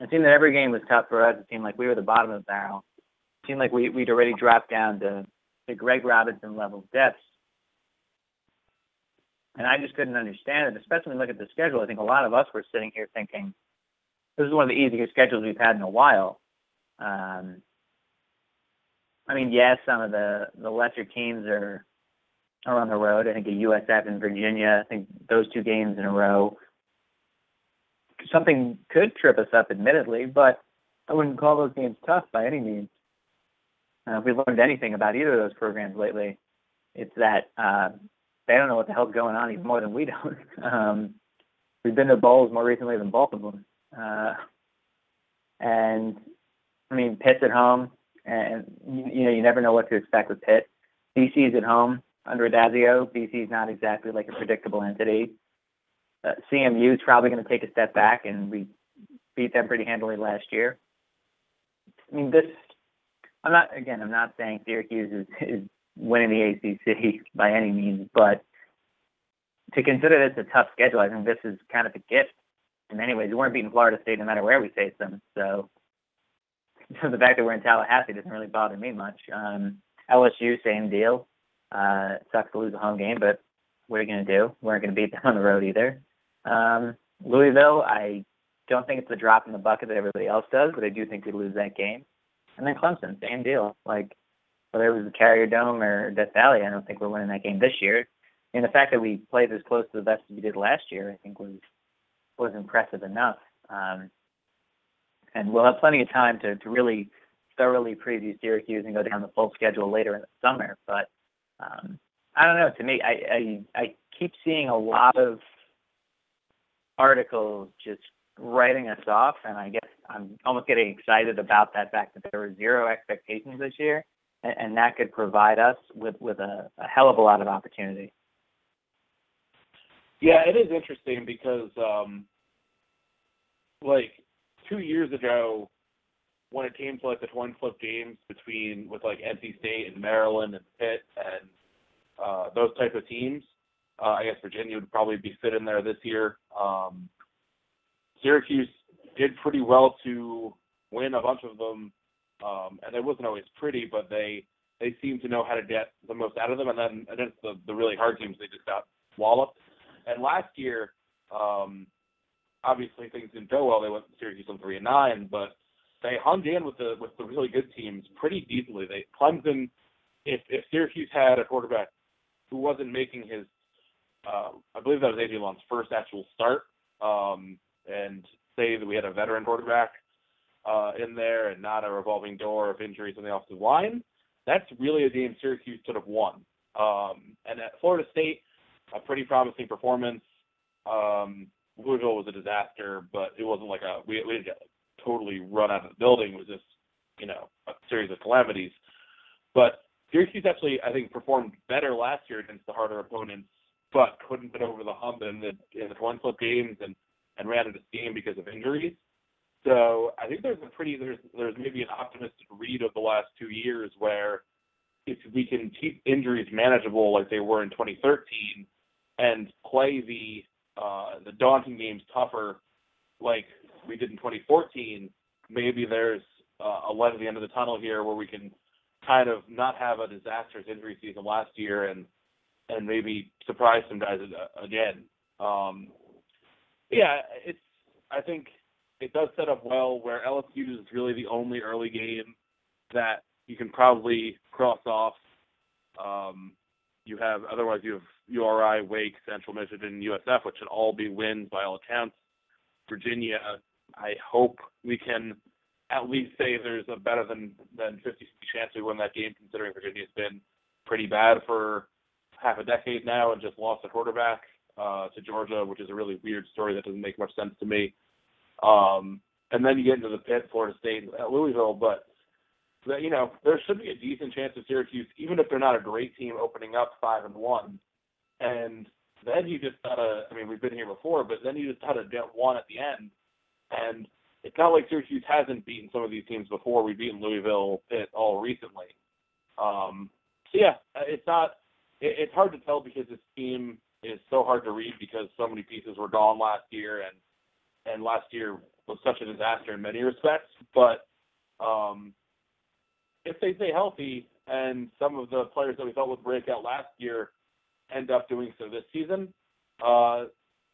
It seemed that every game was tough for us. It seemed like we were the bottom of the barrel. It seemed like we we'd already dropped down to the Greg Robinson level depths. And I just couldn't understand it, especially when you look at the schedule. I think a lot of us were sitting here thinking, this is one of the easiest schedules we've had in a while. Um, I mean, yes, some of the, the lesser teams are are on the road. I think a USF and Virginia, I think those two games in a row. Something could trip us up, admittedly, but I wouldn't call those games tough by any means. Uh, if we learned anything about either of those programs lately, it's that uh, they don't know what the hell's going on even more than we don't. um, we've been to bowls more recently than both of them. Uh, and I mean, Pitt's at home, and you, you know you never know what to expect with Pitt. BC's at home under Addazio. BC's not exactly like a predictable entity. Uh, CMU is probably going to take a step back, and we beat them pretty handily last year. I mean, this. I'm not again. I'm not saying Syracuse is, is winning the ACC by any means, but to consider this a tough schedule, I think this is kind of a gift in many ways. We weren't beating Florida State no matter where we face them, so so the fact that we're in Tallahassee doesn't really bother me much. Um, LSU, same deal. Uh, sucks to lose a home game, but what are you going to do? We aren't going to beat them on the road either. Um, Louisville, I don't think it's the drop in the bucket that everybody else does, but I do think we lose that game. And then Clemson, same deal. Like whether it was the Carrier Dome or Death Valley, I don't think we're winning that game this year. And the fact that we played as close to the best as we did last year, I think was was impressive enough. Um, and we'll have plenty of time to, to really thoroughly preview Syracuse and go down the full schedule later in the summer. But um, I don't know. To me, I, I I keep seeing a lot of articles just writing us off, and I guess I'm almost getting excited about that fact that there were zero expectations this year, and, that could provide us with with a, a hell of a lot of opportunity. Yeah, it is interesting because, um, like two years ago, when it came to like the coin flip games between with like NC State and Maryland and Pitt and uh, those type of teams, uh, I guess Virginia would probably be sitting there this year. Um, Syracuse did pretty well to win a bunch of them, um, and it wasn't always pretty, but they they seemed to know how to get the most out of them. And then against the the really hard teams, they just got walloped. And last year, um, obviously things didn't go well. They went Syracuse on three and nine, but they hung in with the with the really good teams pretty easily. They Clemson, if if Syracuse had a quarterback who wasn't making his, uh, I believe that was AJ Long's first actual start, um, and say that we had a veteran quarterback in there and not a revolving door of injuries on the offensive line, that's really a game Syracuse could have won. Um, and at Florida State, a pretty promising performance. Um, Louisville was a disaster, but it wasn't like a we, we didn't get totally run out of the building. It was just you know a series of calamities. But Syracuse actually, I think, performed better last year against the harder opponents, but couldn't get over the hump in the in the coin flip games and and ran into steam because of injuries. So I think there's a pretty there's there's maybe an optimistic read of the last two years where if we can keep injuries manageable like they were in 2013 and play the uh, the daunting games tougher like we did in 2014, maybe there's uh, a light at the end of the tunnel here where we can kind of not have a disastrous injury season last year and and maybe surprise some guys again. Um, yeah, it's I think it does set up well where LSU is really the only early game that you can probably cross off. Um, you have otherwise you have URI, Wake, Central Michigan, USF, which should all be wins by all accounts. Virginia, I hope we can at least say there's a better than than 50 chance we win that game, considering Virginia's been pretty bad for half a decade now and just lost a quarterback uh, to Georgia, which is a really weird story that doesn't make much sense to me. Um, and then you get into the pit, Florida State, at Louisville, but you know there should be a decent chance of Syracuse, even if they're not a great team, opening up five and one. And then you just gotta. I mean, we've been here before, but then you just gotta get one at the end. And it's not like Syracuse hasn't beaten some of these teams before. We've beaten Louisville, Pitt, all recently. Um, so yeah, it's not. It, it's hard to tell because this team is so hard to read because so many pieces were gone last year, and and last year was such a disaster in many respects. But um, if they stay healthy and some of the players that we thought would break out last year end up doing so this season, uh,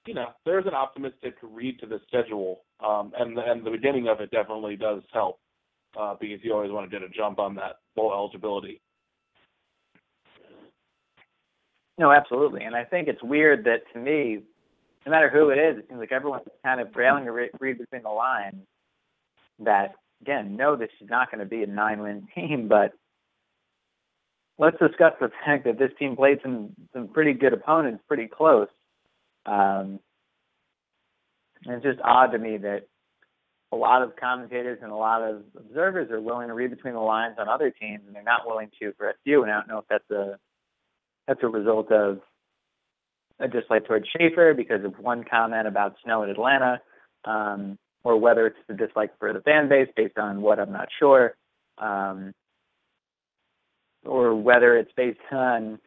you know, there's an optimistic read to the schedule, um, and and the beginning of it definitely does help uh, because you always want to get a jump on that bowl eligibility. No, absolutely, and I think it's weird that to me, no matter who it is, it seems like everyone's kind of failing to read between the lines. That again, no, this is not going to be a nine-win team, but let's discuss the fact that this team played some some pretty good opponents, pretty close. Um, it's just odd to me that a lot of commentators and a lot of observers are willing to read between the lines on other teams, and they're not willing to for SU. And I don't know if that's a that's a result of a dislike towards Shafer because of one comment about snow in Atlanta, um, or whether it's the dislike for the fan base based on what I'm not sure, um, or whether it's based on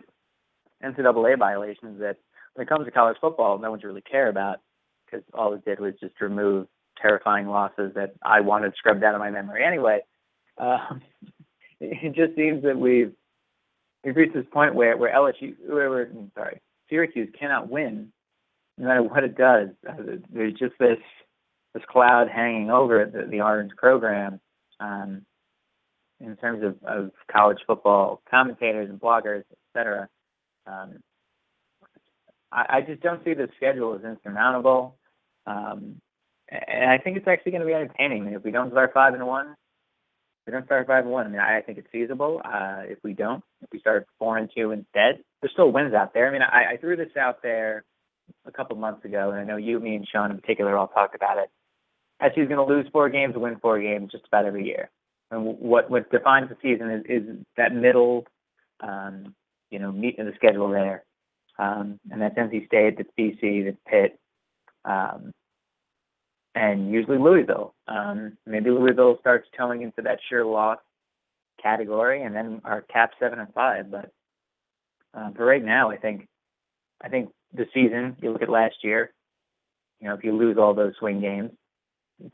NCAA violations that when it comes to college football, no one's really care about because all it did was just remove terrifying losses that I wanted scrubbed out of my memory anyway. Um, it just seems that we've we've reached this point where where LSU, where we're, sorry, Syracuse cannot win, no matter what it does. Uh, there's just this this cloud hanging over the, the Orange program um, in terms of, of college football commentators and bloggers, et cetera. Um, I, I just don't see the schedule as insurmountable. Um, and I think it's actually going to be entertaining. If we don't start five and one, we don't start five and one. I mean, I, I think it's feasible. Uh, if we don't, if we start four and two instead, there's still wins out there. I mean, I, I threw this out there a couple months ago, and I know you, me, and Sean in particular all talked about it. SU's going to lose four games, win four games, just about every year. And what what defines the season is, is that middle, um, you know, meat in the schedule there, um, and that's NC State, that's BC, that's Pitt, um, and usually Louisville. Um, maybe Louisville starts toeing into that sure loss category, and then our cap seven and five. But uh, for right now, I think I think the season. You look at last year. You know, if you lose all those swing games,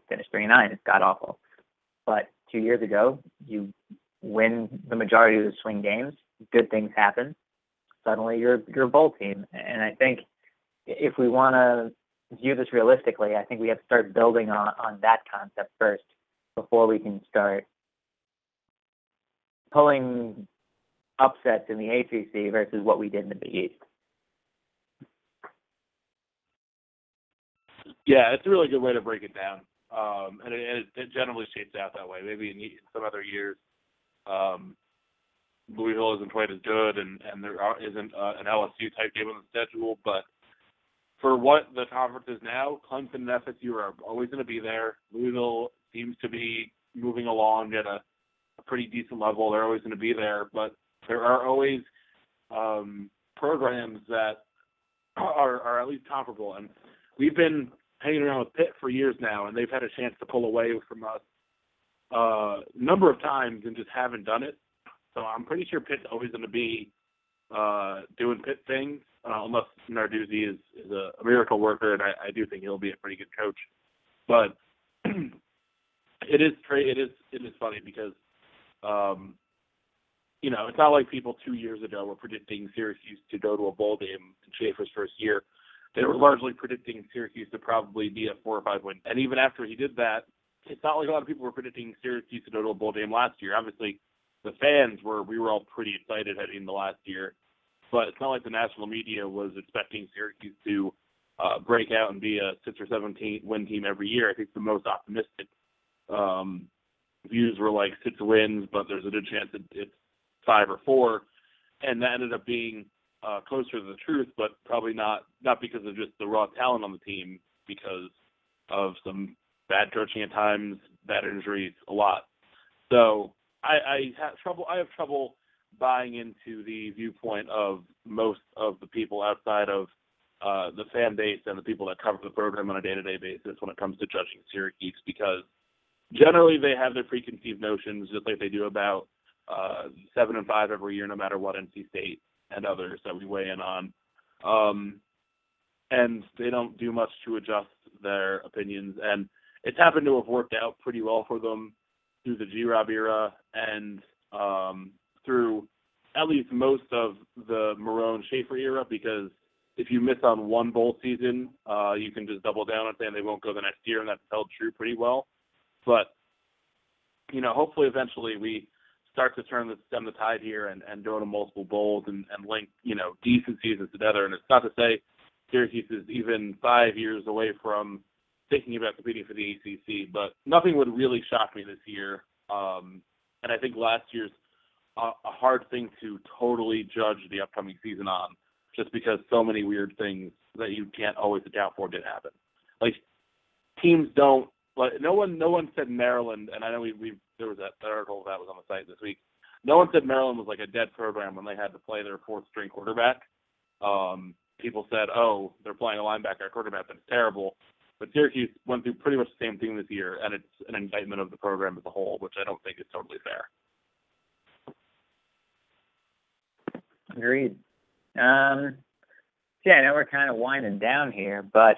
finish three nine. It's god awful. But two years ago, you win the majority of the swing games. Good things happen. Suddenly, you're you're a bowl team, and I think if we want to view this realistically, I think we have to start building on, on that concept first before we can start pulling upsets in the ACC versus what we did in the Big East. Yeah, it's a really good way to break it down. Um, and it, it, generally shapes out that way. Maybe in some other years, um, Louisville isn't quite as good, and and there isn't uh, an LSU type game on the schedule. But for what the conference is now, Clemson and FSU are always going to be there. Louisville seems to be moving along at a, a pretty decent level. They're always going to be there, but there are always um, programs that are, are at least comparable. And we've been hanging around with Pitt for years now, and they've had a chance to pull away from us uh, a number of times and just haven't done it. So I'm pretty sure Pitt's always going to be uh, doing Pitt things, uh, unless Narduzzi is, is a, a miracle worker, and I, I do think he'll be a pretty good coach. But it is it is it is funny because um, you know it's not like people two years ago were predicting Syracuse to go to a bowl game in Shafer's first year. They were largely predicting Syracuse to probably be a four or five win. And even after he did that, it's not like a lot of people were predicting Syracuse to go to a bowl game last year. Obviously, the fans were we were all pretty excited heading into last year, but it's not like the national media was expecting Syracuse to uh, break out and be a six or seven win team every year. I think the most optimistic um, views were like six wins, but there's a good chance it, it's five or four, and that ended up being uh, closer to the truth, but probably not not because of just the raw talent on the team, because of some bad coaching at times, bad injuries, a lot. So I, I have trouble. I have trouble buying into the viewpoint of most of the people outside of uh, the fan base and the people that cover the program on a day-to-day basis when it comes to judging Syracuse, because generally they have their preconceived notions, just like they do about uh, seven and five every year, no matter what NC State and others that we weigh in on. Um, and they don't do much to adjust their opinions. And it's happened to have worked out pretty well for them through the G Rob era and um, through at least most of the Marrone Shafer era because if you miss on one bowl season, uh, you can just double down on saying they won't go the next year, and that's held true pretty well. But you know, hopefully, eventually, we start to turn the stem the tide here and, and go to multiple bowls and, and link you know decent seasons together. And it's not to say Syracuse is even five years away from thinking about competing for the ACC, but nothing would really shock me this year. Um, and I think last year's a, hard thing to totally judge the upcoming season on, just because so many weird things that you can't always account for did happen. Like teams don't like no one no one said Maryland, and I know we we there was that article that was on the site this week. No one said Maryland was like a dead program when they had to play their fourth string quarterback. Um, people said, "Oh, they're playing a linebacker a quarterback that's terrible." But Syracuse went through pretty much the same thing this year, and it's an indictment of the program as a whole, which I don't think is totally fair. Agreed. Um, yeah, I know we're kind of winding down here, but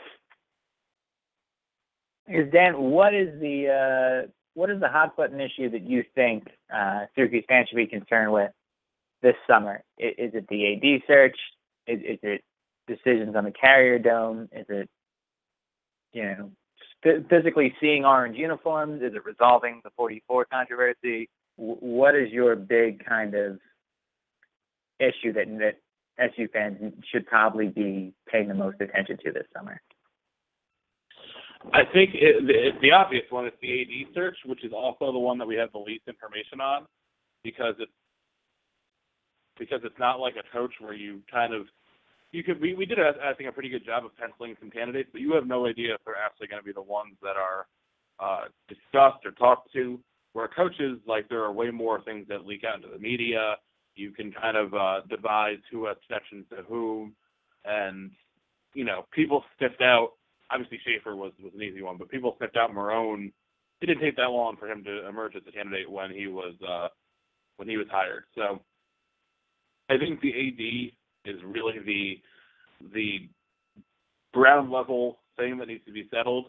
is Dan, what is the uh, what is the hot button issue that you think uh, Syracuse fans should be concerned with this summer? Is, is it the AD search? Is, is it decisions on the Carrier Dome? Is it you know, physically seeing orange uniforms? Is it resolving the 44 controversy? W- what is your big kind of issue that that SU fans should probably be paying the most attention to this summer? I think it, the, the obvious one is the AD search, which is also the one that we have the least information on, because it's because it's not like a coach where you kind of you could we, we did a, I think a pretty good job of penciling some candidates, but you have no idea if they're actually going to be the ones that are uh, discussed or talked to. Where coaches like there are way more things that leak out into the media. You can kind of uh, devise who has connections to whom, and you know people sniffed out. Obviously Shafer was was an easy one, but people sniffed out Marrone. It didn't take that long for him to emerge as a candidate when he was uh, when he was hired. So I think the AD is really the the ground level thing that needs to be settled.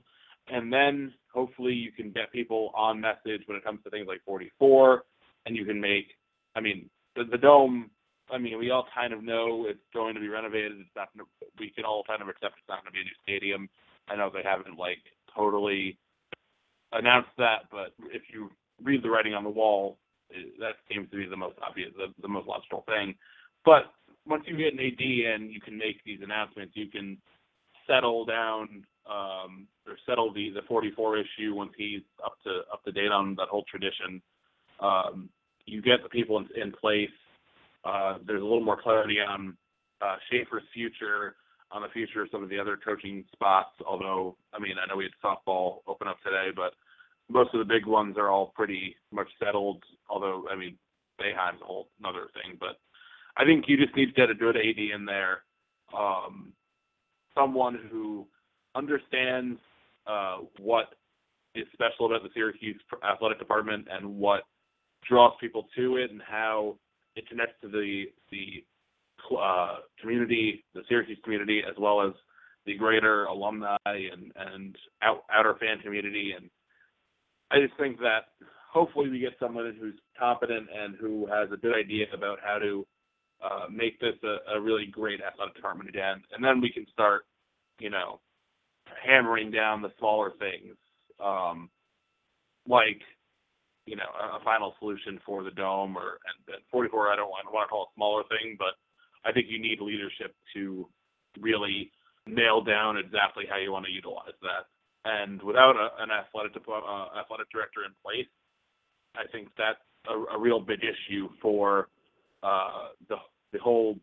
And then hopefully you can get people on message when it comes to things like 44, and you can make, I mean, the, the dome. I mean, we all kind of know it's going to be renovated. It's not. We can all kind of accept it's not going to be a new stadium. I know they haven't like totally announced that, but if you read the writing on the wall, it, that seems to be the most obvious, the, the most logical thing. But once you get an AD and you can make these announcements, you can settle down um, or settle the the 44 issue once he's up to up to date on that whole tradition. Um, you get the people in, place. Uh, there's a little more clarity on uh, Shafer's future, on the future of some of the other coaching spots. Although, I mean, I know we had softball open up today, but most of the big ones are all pretty much settled. Although, I mean, Boeheim's a whole another thing. But I think you just need to get a good AD in there, um, someone who understands uh, what is special about the Syracuse athletic department and what draws people to it and how it connects to the the uh, community, the Syracuse community, as well as the greater alumni and and out, outer fan community. And I just think that hopefully we get someone who's competent and who has a good idea about how to uh, make this a, a really great athletic department again. And then we can start, you know, hammering down the smaller things, um, like you know a, final solution for the dome or and, and 44. I don't want, to call it a smaller thing, but I think you need leadership to really nail down exactly how you want to utilize that. And without a, an athletic uh, athletic director in place, I think that's a, a real big issue for uh, the the whole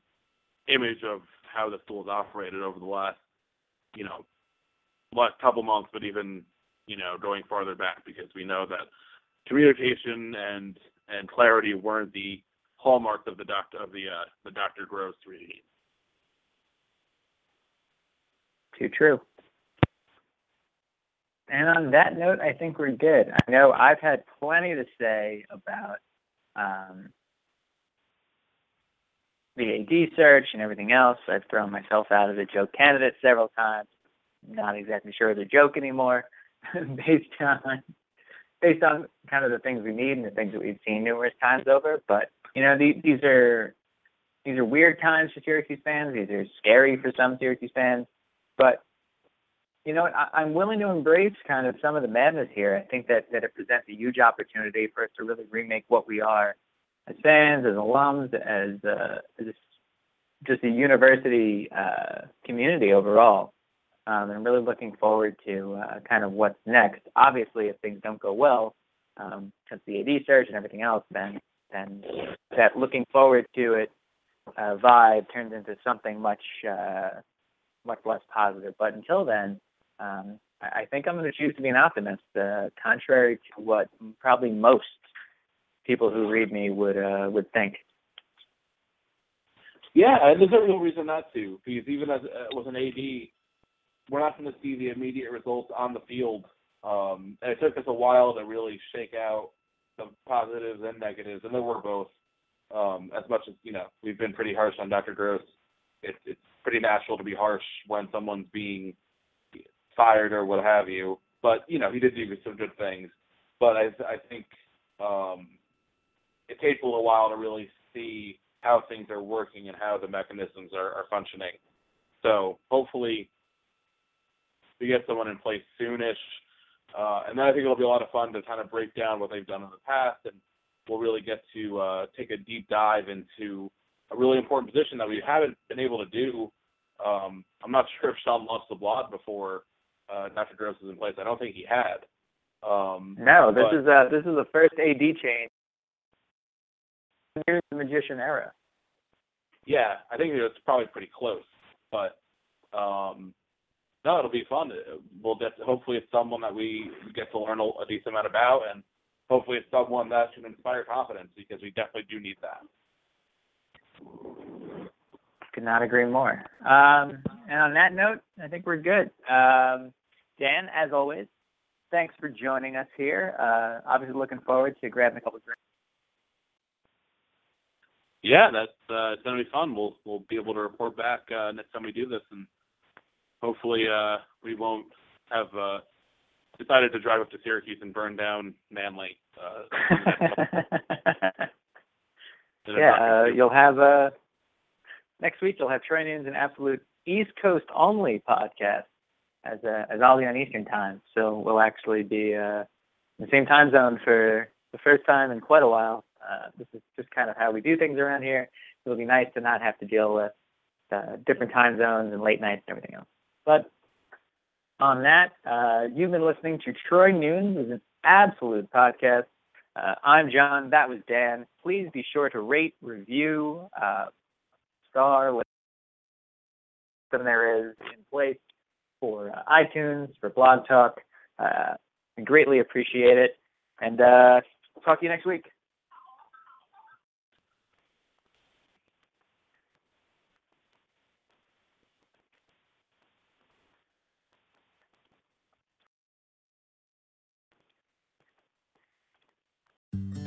image of how the school has operated over the last, you know, last couple months, but even you know going farther back because we know that communication and and clarity weren't the hallmarks of the doctor of the uh, the Dr. Gross reading. Too true. And on that note, I think we're good. I know I've had plenty to say about um, the AD search and everything else. I've thrown myself out of the joke candidate several times not exactly sure of the joke anymore, based on based on kind of the things we need and the things that we've seen numerous times over. But you know, these, these are these are weird times for Syracuse fans. These are scary for some Syracuse fans. But you know, I, I'm willing to embrace kind of some of the madness here. I think that that it presents a huge opportunity for us to really remake what we are as fans, as alums, as uh, as just a university uh, community overall. Um, and I'm really looking forward to uh, kind of what's next. Obviously, if things don't go well, um, since the AD search and everything else, then then that looking forward to it uh, vibe turns into something much uh, much less positive. But until then, um, I, I think I'm going to choose to be an optimist, uh, contrary to what probably most people who read me would uh, would think. Yeah, and there's a real reason not to, because even as uh, with an AD, we're not going to see the immediate results on the field. Um, and it took us a while to really shake out the positives and negatives, and there were both. Um, as much as you know, we've been pretty harsh on Dr. Gross. It, it's pretty natural to be harsh when someone's being fired or what have you. But you know, he did do some good things. But I, I think um, it takes a little while to really see how things are working and how the mechanisms are, are functioning. So hopefully we get someone in place soonish. Uh, and then I think it'll be a lot of fun to kind of break down what they've done in the past, and we'll really get to uh, take a deep dive into a really important position that we haven't been able to do. Um, I'm not sure if Sean lost the blog before uh, Dr. Gross was in place. I don't think he had. Um, no, this but, is uh, this is the first AD change Here's the magician era. Yeah, I think it's probably pretty close, but um, no, it'll be fun. We'll get hopefully it's someone that we get to learn a, a decent amount about, and hopefully it's someone that can inspire confidence because we definitely do need that. Could not agree more. Um, and on that note, I think we're good. Um, Dan, as always, thanks for joining us here. Uh, obviously, looking forward to grabbing a couple of drinks. Yeah, that's uh, it's gonna be fun. We'll we'll be able to report back uh, next time we do this, and hopefully uh, we won't have uh, decided to drive up to Syracuse and burn down Manley. Uh, yeah, uh, you'll have uh, next week. You'll have Troy an absolute East Coast only podcast as uh, as Ollie on Eastern time. So we'll actually be uh, in the same time zone for the first time in quite a while. Uh, this is just kind of how we do things around here. It'll be nice to not have to deal with uh, different time zones and late nights and everything else. But on that, uh, you've been listening to Troy Nunes is an absolute podcast. Uh, I'm John. That was Dan. Please be sure to rate, review, uh, star, what there is in place for uh, iTunes, for Blog Talk. Uh, I greatly appreciate it. And uh, talk to you next week.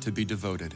to be devoted.